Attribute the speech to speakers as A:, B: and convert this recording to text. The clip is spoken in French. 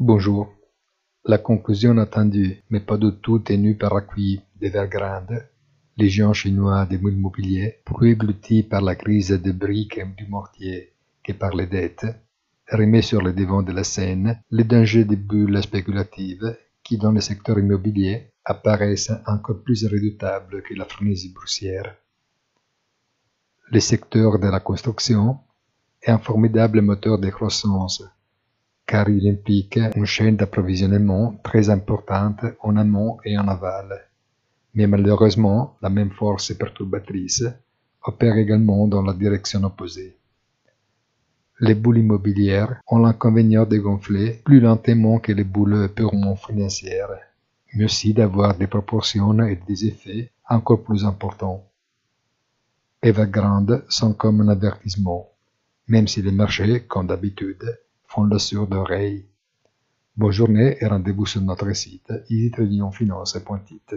A: Bonjour. La conclusion attendue, mais pas du tout tenue par acquis d'Evergrande, les géants chinois des mobiliers, plus par la crise des briques et du mortier que par les dettes, remet sur le devant de la scène les dangers des bulles spéculatives qui, dans le secteur immobilier, apparaissent encore plus redoutables que la frénésie boursière. Le secteur de la construction est un formidable moteur de croissance car il implique une chaîne d'approvisionnement très importante en amont et en aval. Mais malheureusement, la même force perturbatrice opère également dans la direction opposée. Les boules immobilières ont l'inconvénient de gonfler plus lentement que les boules purement financières, mais aussi d'avoir des proportions et des effets encore plus importants. Evergrande sont comme un avertissement, même si les marchés, comme d'habitude, le sourd d'oreille. Bonne journée et rendez-vous sur notre site easytradingfinance.it.